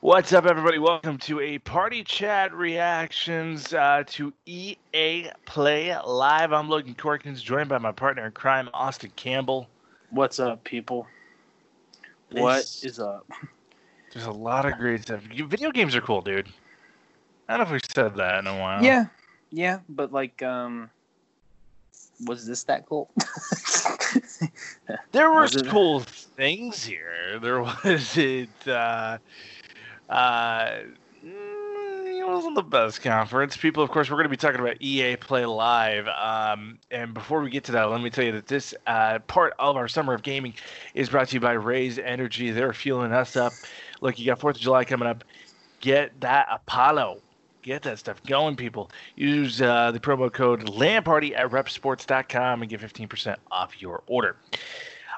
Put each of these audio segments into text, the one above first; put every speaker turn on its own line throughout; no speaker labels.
What's up, everybody? Welcome to a party chat reactions uh, to EA Play Live. I'm Logan Corkins, joined by my partner in crime, Austin Campbell.
What's up, people?
This-
What is up?
There's a lot of great stuff. Video games are cool, dude. I don't know if we've said that in a while.
Yeah, yeah, but like, um, was this that cool?
There were
Was it-
cool things here. There was it. Uh, uh, mm, it wasn't the best conference. People, of course, we're going to be talking about EA Play Live. Um, and before we get to that, let me tell you that this uh, part of our summer of gaming is brought to you by Raise Energy. They're fueling us up. Look, you got Fourth of July coming up. Get that Apollo. Get that stuff going, people. Use uh, the promo code LANDPARTY at repsports.com and get 15% off your order.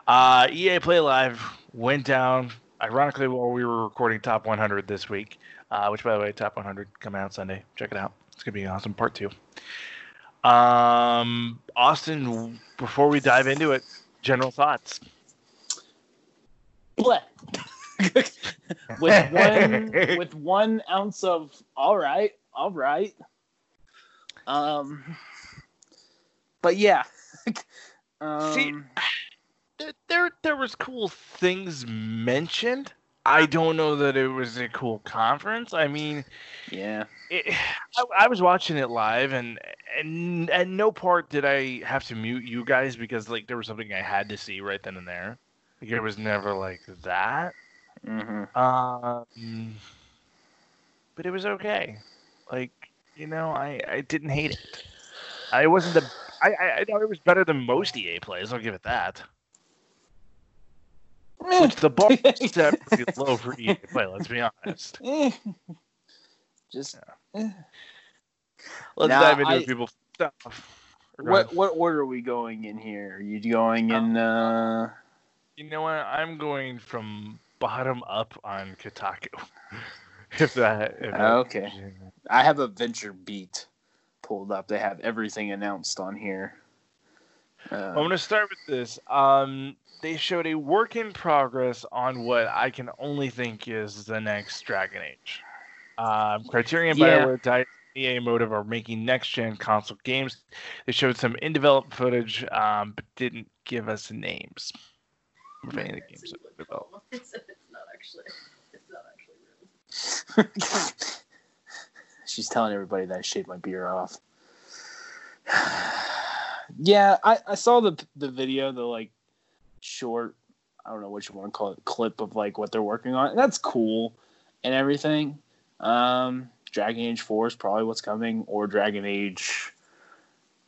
Uh, EA Play Live went down, ironically, while we were recording Top 100 this week, uh, which, by the way, Top 100 coming out Sunday. Check it out. It's going to be an awesome. Part two. Um, Austin, before we dive into it, general thoughts.
Bleh. with one with one ounce of all right, all right. Um, but yeah. um,
See, There- There, was cool things mentioned. I don't know that it was a cool conference. I mean,
yeah,
it, I, I was watching it live, and and at no part did I have to mute you guys because like there was something I had to see right then and there. Like it was never like that.
hmm
Um, but it was okay. Like you know, I I didn't hate it. I wasn't the. I I, I know it was better than most EA plays. I'll give it that. Which the bar is set pretty low for EA play. Let's be honest.
Just eh.
Let's
Nah,
dive into
I-
people stuff. Go
what what order are we going in here? Are you going in? Uh,
You know what? I'm going from bottom up on Kotaku. if that. If that-
Okay. I have a Venture Beat pulled up. They have everything announced on here. Uh,
I'm going to start with this. Um, they showed a work in progress on what I can only think is the next Dragon Age. Um, Criterion,
Yeah.
BioWare, Dice, EA Motive are making next gen console games. They showed some in development footage, um, but didn't give us names of any of the games that were developed.
It's, it's not actually. It's not actually real.
She's telling everybody that I shaved my beard off. yeah, I, I saw the the video, the like short, I don't know what you want to call it, clip of like what they're working on. And that's cool and everything. Um, Dragon Age Four is probably what's coming, or Dragon Age,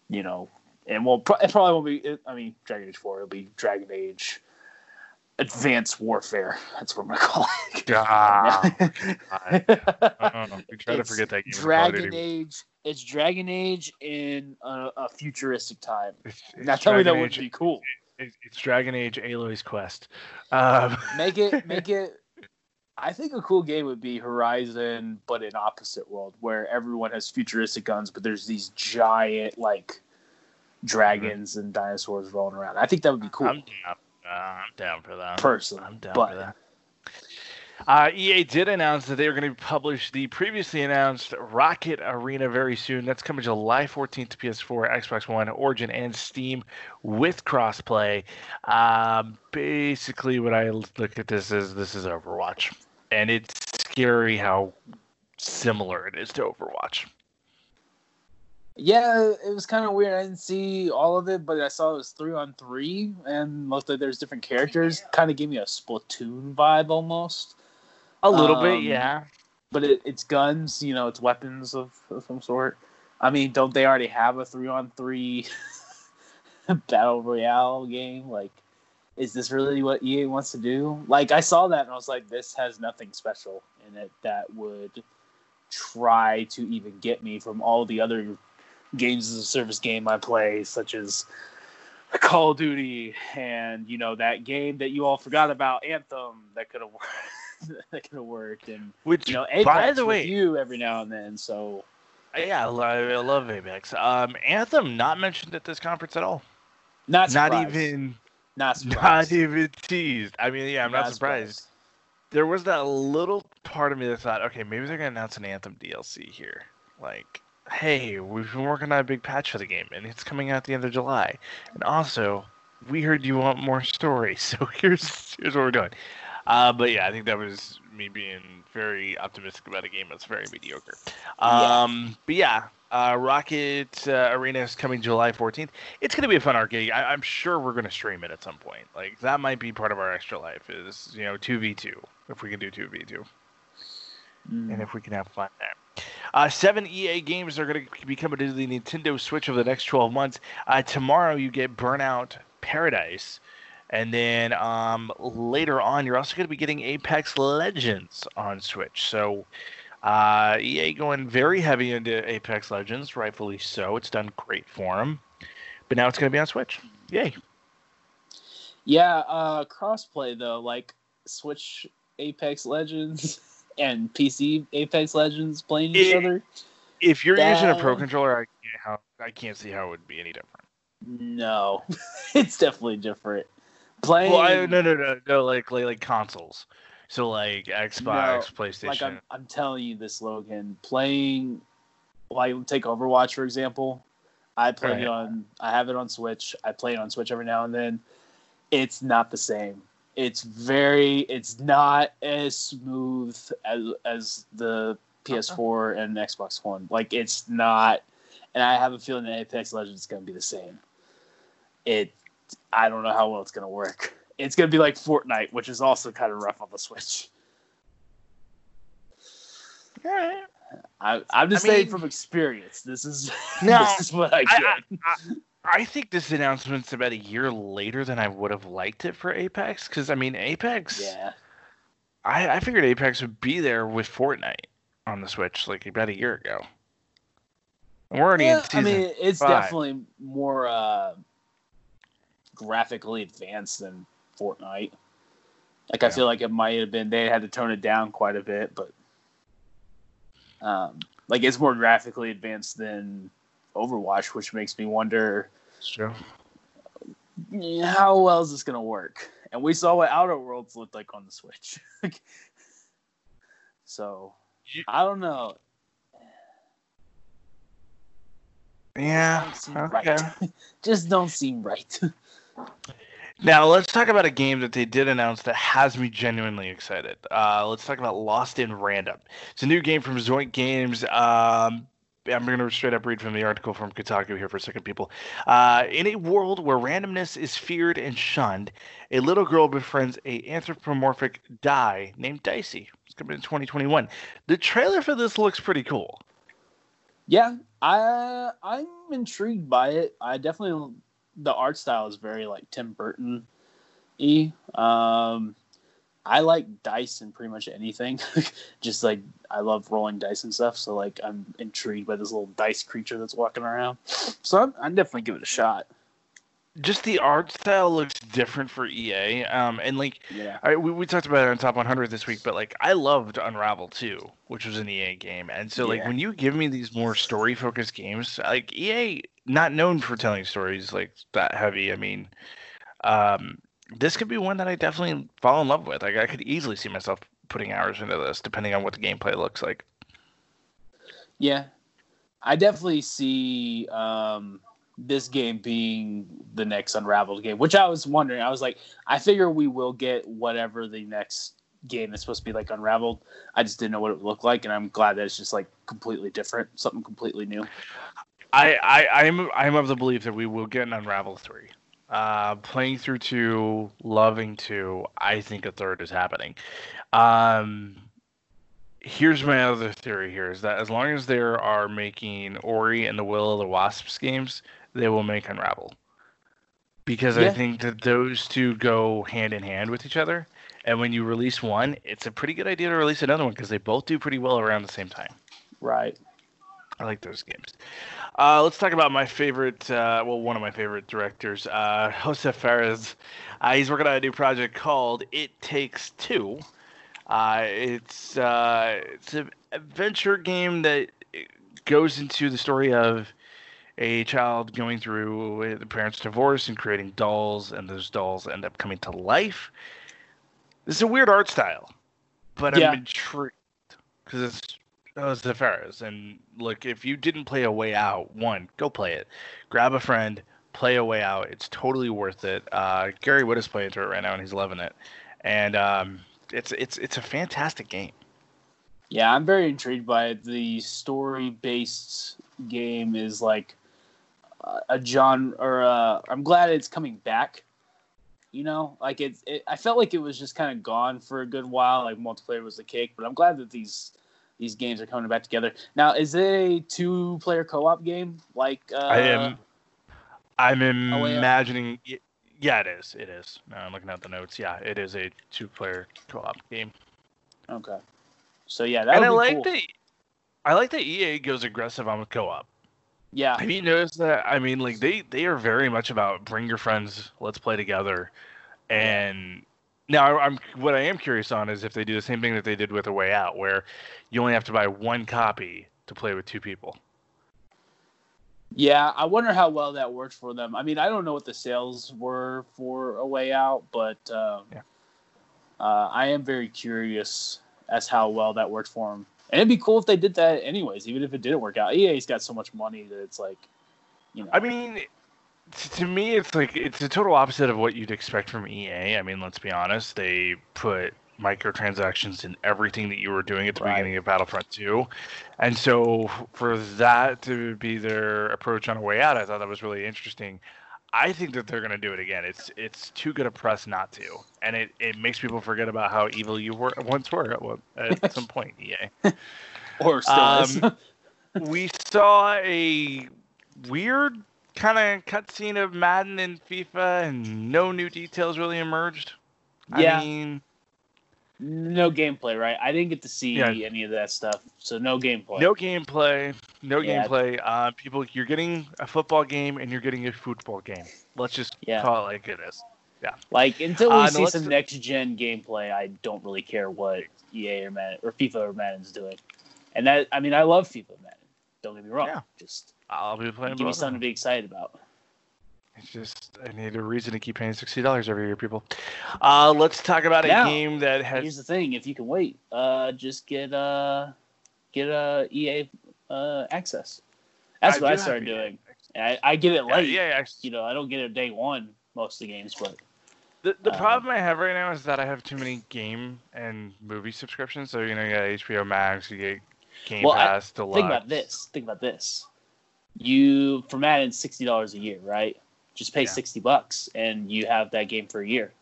you know, and well, it probably won't be. I mean, Dragon Age Four. It'll be Dragon Age Advanced Warfare. That's what I'm gonna call it.
God. I don't know. We try to forget that game. in Call of
Dragon Age. It's Dragon Age in a, a futuristic time.
It's,
Now
it's
tell me that would be cool.
it- It's Dragon Age Aloy's Quest. Um,
Make it, make it. I think a cool game would be Horizon, but in opposite world, where everyone has futuristic guns, but there's these giant like dragons and dinosaurs rolling around. I think that would be cool,
I'm. Uh, I'm down for that.
personally.
I'm down
but
for that. Uh, EA did announce that they were going to publish the previously announced Rocket Arena very soon. That's coming July 14th to PS4, Xbox One, Origin, and Steam with crossplay. Um, basically, what I look at this is this is Overwatch, and it's scary how similar it is to Overwatch.
Yeah, it was kind of weird. I didn't see all of it, but I saw it was three on three, and like there's different characters. Kind of gave me a Splatoon vibe almost.
A little
Um,
bit, yeah.
But it, it's guns, you know, it's weapons of, of some sort. I mean, don't they already have a three on three battle royale game? Like, is this really what EA wants to do? Like, I saw that and I was like, this has nothing special in it that would try to even get me from all the other games as a service game I play, such as Call of Duty and you know that game that you all forgot about, Anthem, that could have worked. that could have worked, and
Which,
you know, Apex
by the
with
way,
you every now and then. So
yeah, I love Apex. Um, Anthem not mentioned at this conference at all.
not
Not even
not
Not even teased. I mean, yeah, I'm not, surprised. there was that little part of me that thought, okay, maybe they're gonna announce an Anthem DLC here. Like, hey, we've been working on a big patch for the game, and it's coming out at the end of July. And also, we heard you want more story, so here's here's what we're doing. Uh, but yeah, I think that was me being very optimistic about a game that's very mediocre.
Yeah.
Um, but yeah, uh, Rocket uh, Arena is coming July 14th. It's going to be a fun arcade. I, I'm sure we're going to stream it at some point. Like that might be part of our extra life is you know 2v2 if we can do 2v2
Mm.
and if we can have fun there. Uh, seven EA games are going to be coming to the Nintendo Switch over the next 12 months. Uh, tomorrow you get Burnout Paradise. And then um, later on, you're also going to be getting Apex Legends on Switch. So uh, EA going very heavy into Apex Legends, rightfully so. It's done great for them. But now it's going to be on Switch. Yay.
Yeah, uh, crossplay though, like Switch Apex Legends and PC Apex Legends playing each other.
If you're using a Pro controller, I can't, how, I can't see how it would be any different.
No, it's definitely different. Playing
Well, I, no, no, no, no, like, like, like consoles. So like Xbox, PlayStation.
like I'm, I'm telling you this, Logan. Playing, like take Overwatch for example. I play
Right.
it on. I have it on Switch. I play it on Switch every now and then. It's not the same. It's very. It's not as smooth as as the PS4 and Xbox One. Like it's not. And I have a feeling that Apex Legends is going to be the same. It. I don't know how well it's going to work. It's going to be like Fortnite, which is also kind of rough on the Switch. I, I'm just
I
saying
mean-
from experience. This is
No,
this is what I
I-
get.
I, I think this announcement's about a year later than I would have liked it for Apex. Because I mean, Apex.
yeah,
I, I figured Apex would be there with Fortnite on the Switch like about a year ago. And we're already
Yeah,
in
I mean, it's
five.
definitely more uh, graphically advanced than Fortnite. Like I feel like it might have been they had to tone it down quite a bit, but um, like it's more graphically advanced than Overwatch, which makes me wonder
true.
how well is this gonna work? And we saw what Outer Worlds looked like on the Switch. so I don't know.
Yeah.
Don't
Okay.
right. Just don't seem right.
Now let's talk about a game that they did announce that has me genuinely excited. Uh, let's talk about Lost in Random. It's a new game from Zoink Games. Um, I'm going to straight up read from the article from Kotaku here for a second, people. Uh, in a world where randomness is feared and shunned, a little girl befriends a anthropomorphic die named Dicey. It's coming in 2021. The trailer for this looks pretty cool.
Yeah, I I'm intrigued by it. I definitely the art style is very like Tim Burton e. Um I like dice and pretty much anything. Just like I love rolling dice and stuff. So like I'm intrigued by this little dice creature that's walking around. So I'm, I'm definitely give it a shot.
Just the art style looks different for EA. Um, and like
Yeah.
I, we, we talked about it on Top 100 this week, but like I loved Unravel 2, which was an EA game, and so like
Yeah.
when you give me these more story focused games, like EA not known for telling stories like that heavy. I mean, um, this could be one that I definitely fall in love with. Like I could easily see myself putting hours into this, depending on what the gameplay looks like.
Yeah, I definitely see um, this game being the next Unraveled game, which I was wondering. I was like, I figure we will get whatever the next game that's supposed to be like Unraveled. I just didn't know what it would look like, and I'm glad that it's just like completely different, something completely new.
I, I I'm I'm of the belief that we will get an Unravel three. Uh, playing through two, loving two, I think a third is happening. Um, here's my other theory here is that as long as they are making Ori and the Will of the Wisps games, they will make Unravel. Because I think that those two go hand in hand with each other. And when you release one, it's a pretty good idea to release another one because they both do pretty well around the same time.
Right.
I like those games. Uh, let's talk about my favorite, uh, well, one of my favorite directors, uh, Josef Fares. Uh, he's working on a new project called It Takes Two. Uh, it's uh, it's an adventure game that goes into the story of a child going through the parents' divorce and creating dolls, and those dolls end up coming to life. This is a weird art style. but
Yeah.
I'm intrigued because it's the Fares. And look, if you didn't play A Way Out, one, go play it. Grab a friend, play A Way Out. It's totally worth it. Uh, Gary Wood is playing through it right now, and he's loving it. And um, it's it's it's a fantastic game.
Yeah, I'm very intrigued by it. The story-based game is like uh, a genre, or uh, I'm glad it's coming back. You know, like it's. It, I felt like it was just kind of gone for a good while. Like multiplayer was the cake, but I'm glad that these these games are coming back together. Now, is it a two-player co-op game? Like uh,
I am I'm
A Way Out?
imagining. Yeah, it is. It is. No, I'm looking at the notes. Yeah, it is a two-player co-op game.
Okay. So yeah, that
and I like
cool.
that. I like that EA goes aggressive on co-op.
Yeah,
Have you noticed that? I mean, like they they are very much about bring your friends, let's play together. And now I'm what I am curious on is if they do the same thing that they did with A Way Out, where you only have to buy one copy to play with two people.
Yeah, I wonder how well that worked for them. I mean, I don't know what the sales were for A Way Out, but um,
Yeah.
uh, I am very curious as how well that worked for them. And it'd be cool if they did that anyways, even if it didn't work out. EA's got so much money that it's like, you know.
I mean, to me, it's like it's the total opposite of what you'd expect from EA. I mean, let's be honest; they put microtransactions in everything that you were doing at the
Right.
beginning of Battlefront 2, and so for that to be their approach on a way out, I thought that was really interesting. I think that they're going to do it again. It's it's too good a press not to, and it, it makes people forget about how evil you were once were at, at some point. EA.
or still is.
um, we saw a weird kind of cutscene of Madden and FIFA, and no new details really emerged.
Yeah.
I mean,
no gameplay, right? I didn't get to see
Yeah.
any of that stuff, so no gameplay.
no gameplay, no
Yeah.
gameplay. Uh, people, you're getting a football game and you're getting a football game. Let's just
Yeah.
call it like it is. Yeah.
Like until we
Uh, no,
see
let's-
some next gen gameplay, I don't really care what EA or Madden or FIFA or Madden's doing. And that I mean, I love FIFA Madden. Don't get me wrong.
Yeah.
Just
I'll be playing.
give me something to be excited about.
It's just I need a reason to keep paying sixty dollars every year, people. Uh, let's talk about a game that has
Here's the thing: if you can wait, uh, just get uh, get uh, EA uh, access. That's
I
what I started doing. I, I get it
yeah,
late.
yeah, actually,
You know, I don't get it day one most of the games, but
The, the
Um,
problem I have right now is that I have too many game and movie subscriptions. So you know, you got HBO Max, you get Game
Well, I-
Pass, Deluxe.
think about this. Think about this. You for Madden sixty dollars a year, right? Just pay
Yeah.
sixty bucks, and you have that game for a year.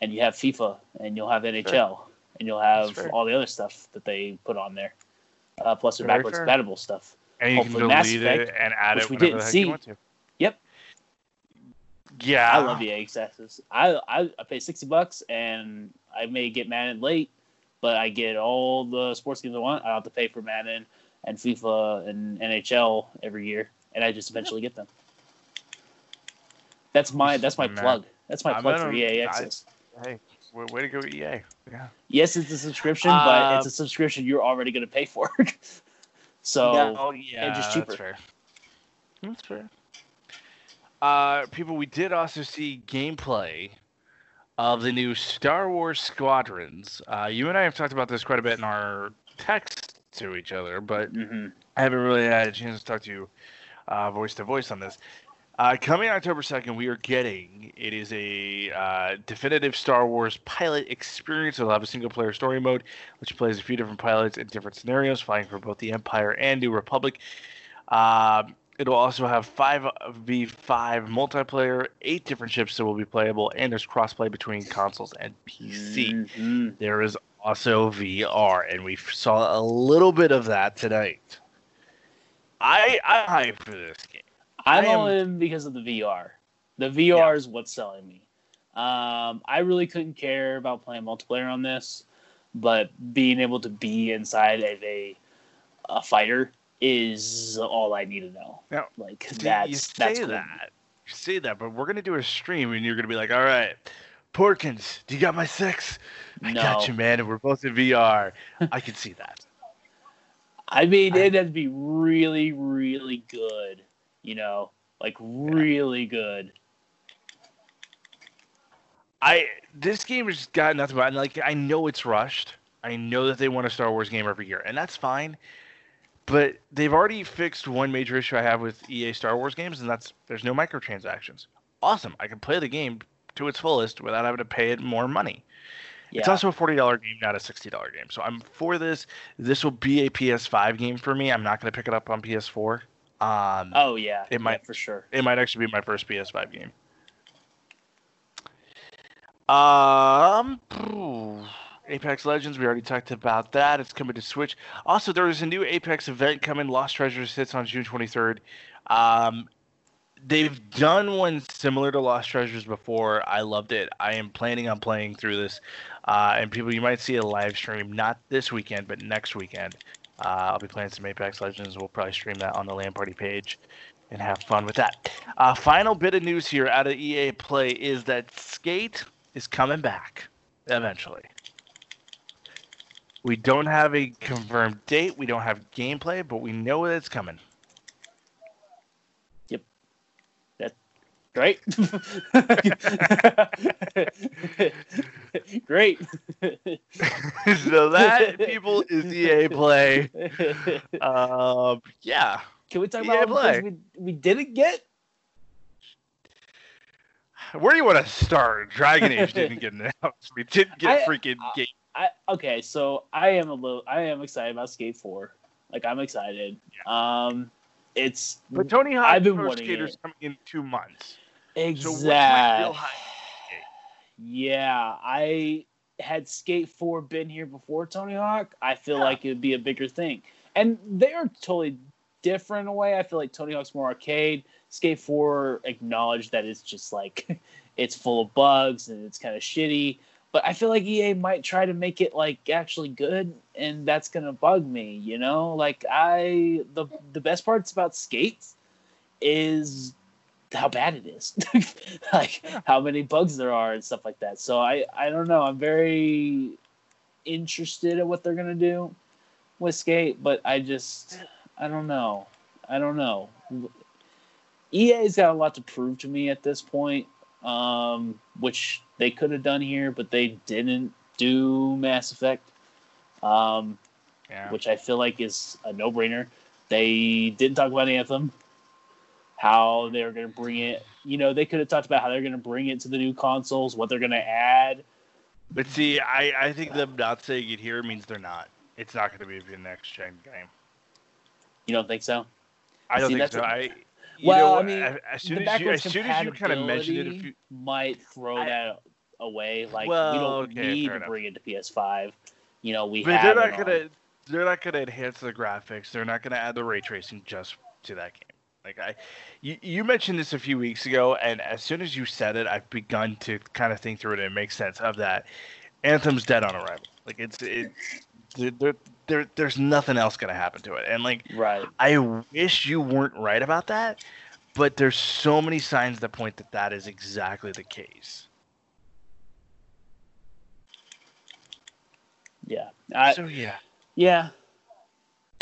And you have FIFA, and you'll have NHL, and you'll have all the other stuff that they put on there, uh, plus
their
backwards
fair.
compatible stuff.
and you can
hopefully Mass
delete it
Effect,
and add
which
it
we didn't see.
you want to.
Yep.
Yeah,
I love EA access. I, I I pay sixty bucks, and I may get Madden late, but I get all the sports games I want. I don't have to pay for Madden and FIFA and NHL every year, and I just eventually get them. That's my that's my
Man.
plug. That's my
I'm
plug for
gonna-
EA
I-
access.
Hey, way, way to go, EA. Yeah.
Yes, it's a subscription,
Uh,
but it's a subscription you're already going to pay for. so
oh yeah,
just
that's
cheaper.
fair. That's fair. Uh, people, we did also see gameplay of the new Star Wars Squadrons. Uh, you and I have talked about this quite a bit in our text to each other, but
mhm.
I haven't really had a chance to talk to you uh, voice to voice on this. Uh, coming October 2nd, we are getting it is a uh, definitive Star Wars pilot experience. It'll have a single player story mode, which plays a few different pilots in different scenarios, flying for both the Empire and New Republic. Um, it'll also have 5v5 multiplayer, eight different ships that will be playable, and there's crossplay between consoles and PC.
Mhm.
There is also VR, and we saw a little bit of that tonight. I I'm hyped for this game.
I'm
I am-
all in because of the VR. The VR is what's selling me. Um, I really couldn't care about playing multiplayer on this, but being able to be inside of a a fighter is all I need to know.
Now,
like
See,
that's
you say
that's cool.
that. You say that, but we're gonna do a stream, and you're gonna be like, "All right, Porkins, do you got my sex? I
No.
got you, man. And we're both in VR. I can see that.
I mean,
I-
it'd be really, really good. You know, like really good.
I this game has got nothing but like I know it's rushed. I know that they want a Star Wars game every year, and that's fine. But they've already fixed one major issue I have with EA Star Wars games, and that's there's no microtransactions. Awesome. I can play the game to its fullest without having to pay it more money.
Yeah.
It's also a forty dollar game, not a sixty dollar game. So I'm for this. This will be a PS5 game for me. I'm not going to pick it up on PS4. Um,
oh yeah,
It
yeah,
might-
for sure.
it might actually be my first PS5 game. Um. Apex Legends, we already talked about that. It's coming to Switch. Also, there is a new Apex event coming. Lost Treasures hits on June 23rd. Um, they've done one similar to Lost Treasures before. I loved it. I am planning on playing through this. Uh, and people, you might see a live stream not this weekend, but next weekend. Uh, I'll be playing some Apex Legends. We'll probably stream that on the LAN Party page and have fun with that. Uh, final bit of news here out of EA Play is that Skate is coming back eventually. We don't have a confirmed date. We don't have gameplay, but we know that it's coming.
Great. Great.
so that people is EA Play. Um, yeah.
Can we talk
EA
about we, we didn't get?
Where do you want to start? Dragon Age didn't get announced. We didn't get
I-
freaking
I-
game.
I okay, so I am a little I am excited about Skate 4. Like I'm excited. Um it's
But Tony Hawk
I've been
Pro Skater's
it.
coming in two months.
Exact.
So what's my real hype?
Yeah, I had Skate 4 been here before Tony Hawk, I feel
Yeah.
like it would be a bigger thing. And they are totally different in a way. I feel like Tony Hawk's more arcade. Skate 4 acknowledged that it's just like it's full of bugs and it's kind of shitty. But I feel like EA might try to make it like actually good, and that's gonna bug me. You know, like I the the best parts about skates is how bad it is, like how many bugs there are and stuff like that. So I I don't know. I'm very interested in what they're gonna do with skate, but I just I don't know. I don't know. EA's got a lot to prove to me at this point, um, which they could have done here, but they didn't do Mass Effect, um,
Yeah.
which I feel like is a no-brainer. They didn't talk about Anthem, how they're going to bring it. You know, they could have talked about how they're going to bring it to the new consoles, what they're going to add.
But see, I, I think them not saying it here means they're not. It's not going to be the next gen game.
You don't think so?
I don't
See,
think so.
what-
I. You
Well,
know,
I mean,
as- soon as you, as soon as you kind of mentioned it,
compatibility
few,
might throw
I-
that away. Like
Well,
we don't
okay,
need to
enough.
bring it to PS5. You know, we
but
have
they're not gonna they're not gonna enhance the graphics. They're not gonna add the ray tracing just to that game. Like I, you, you mentioned this a few weeks ago, and as soon as you said it, I've begun to kind of think through it and make sense of that. Anthem's dead on arrival. Like it's it, there, there, there there's nothing else gonna happen to it, and like
right.
I wish you weren't right about that, but there's so many signs that point that that is exactly the case.
Yeah. I,
so yeah,
yeah.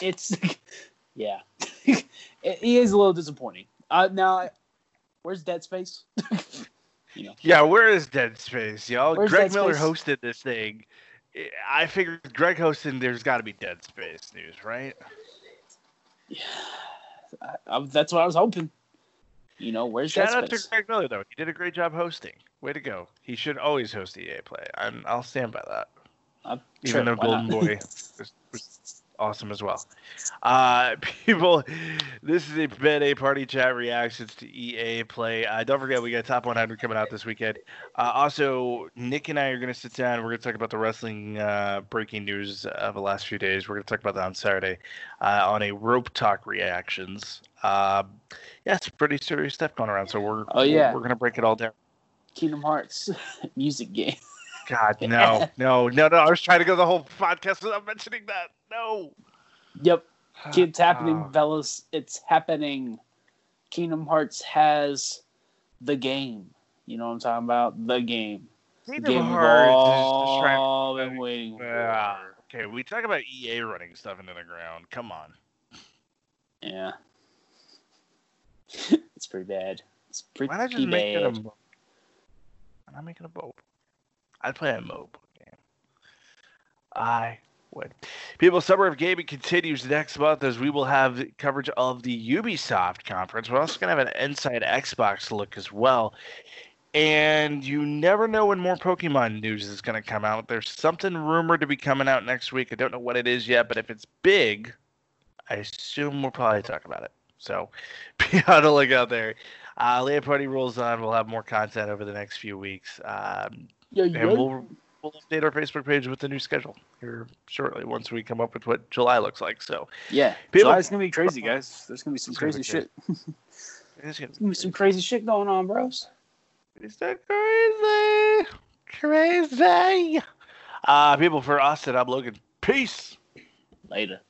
It's yeah. it, it is a little disappointing. Uh, now, where's Dead Space? you know.
yeah. Where is Dead Space, y'all?
Where's
Greg
Dead
Miller
Space?
hosted this thing. I figured Greg hosting. There's got to be Dead Space news, right?
Yeah. I, I, that's what I was hoping. You know, where's
Shout
Dead
out
Space?
to Greg Miller though. He did a great job hosting. Way to go. He should always host EA Play. I'm, I'll stand by that.
I'm
Even
sure,
though Golden? Boy was, was awesome as well. Uh, people, this is a been a party chat reactions to EA Play. Uh, don't forget, we got Top 100 coming out this weekend. Uh, also, Nick and I are going to sit down. We're going to talk about the wrestling uh, breaking news of the last few days. We're going to talk about that on Saturday uh, on a Rope Talk reactions. Uh, yeah, it's pretty serious stuff going around. So we're
Oh, yeah.
we're, we're going to break it all down.
Kingdom Hearts music game.
God, no, no, no, no. I was trying to go the whole podcast without mentioning that. No.
Yep. It's happening,
Oh.
fellas. It's happening. Kingdom Hearts has the game. You know what I'm talking about? The game. The
Kingdom
game
Hearts is just
all been waiting for.
Okay, we talk about EA running stuff into the ground. Come on.
Yeah. it's pretty bad. It's pretty
Why not just make it a
bad.
mobile? Why not make it a mobile? I'd play a mobile game. I would. People, Summer of Gaming continues next month as we will have coverage of the Ubisoft conference. We're also going to have an Inside Xbox look as well. And you never know when more Pokemon news is going to come out. There's something rumored to be coming out next week. I don't know what it is yet, but if it's big, I assume we'll probably talk about it. So be on the lookout there. Uh, LAN Party rolls on. We'll have more content over the next few weeks. Um,
Yeah,
and we'll we'll update our Facebook page with the new schedule here shortly once we come up with what July looks like. So
yeah.
People-
July's gonna be crazy, guys. There's gonna be some crazy shit. There's gonna be some crazy shit going on, bros.
it's so crazy, crazy. Uh, people for Austin, I'm Logan. Peace.
Later.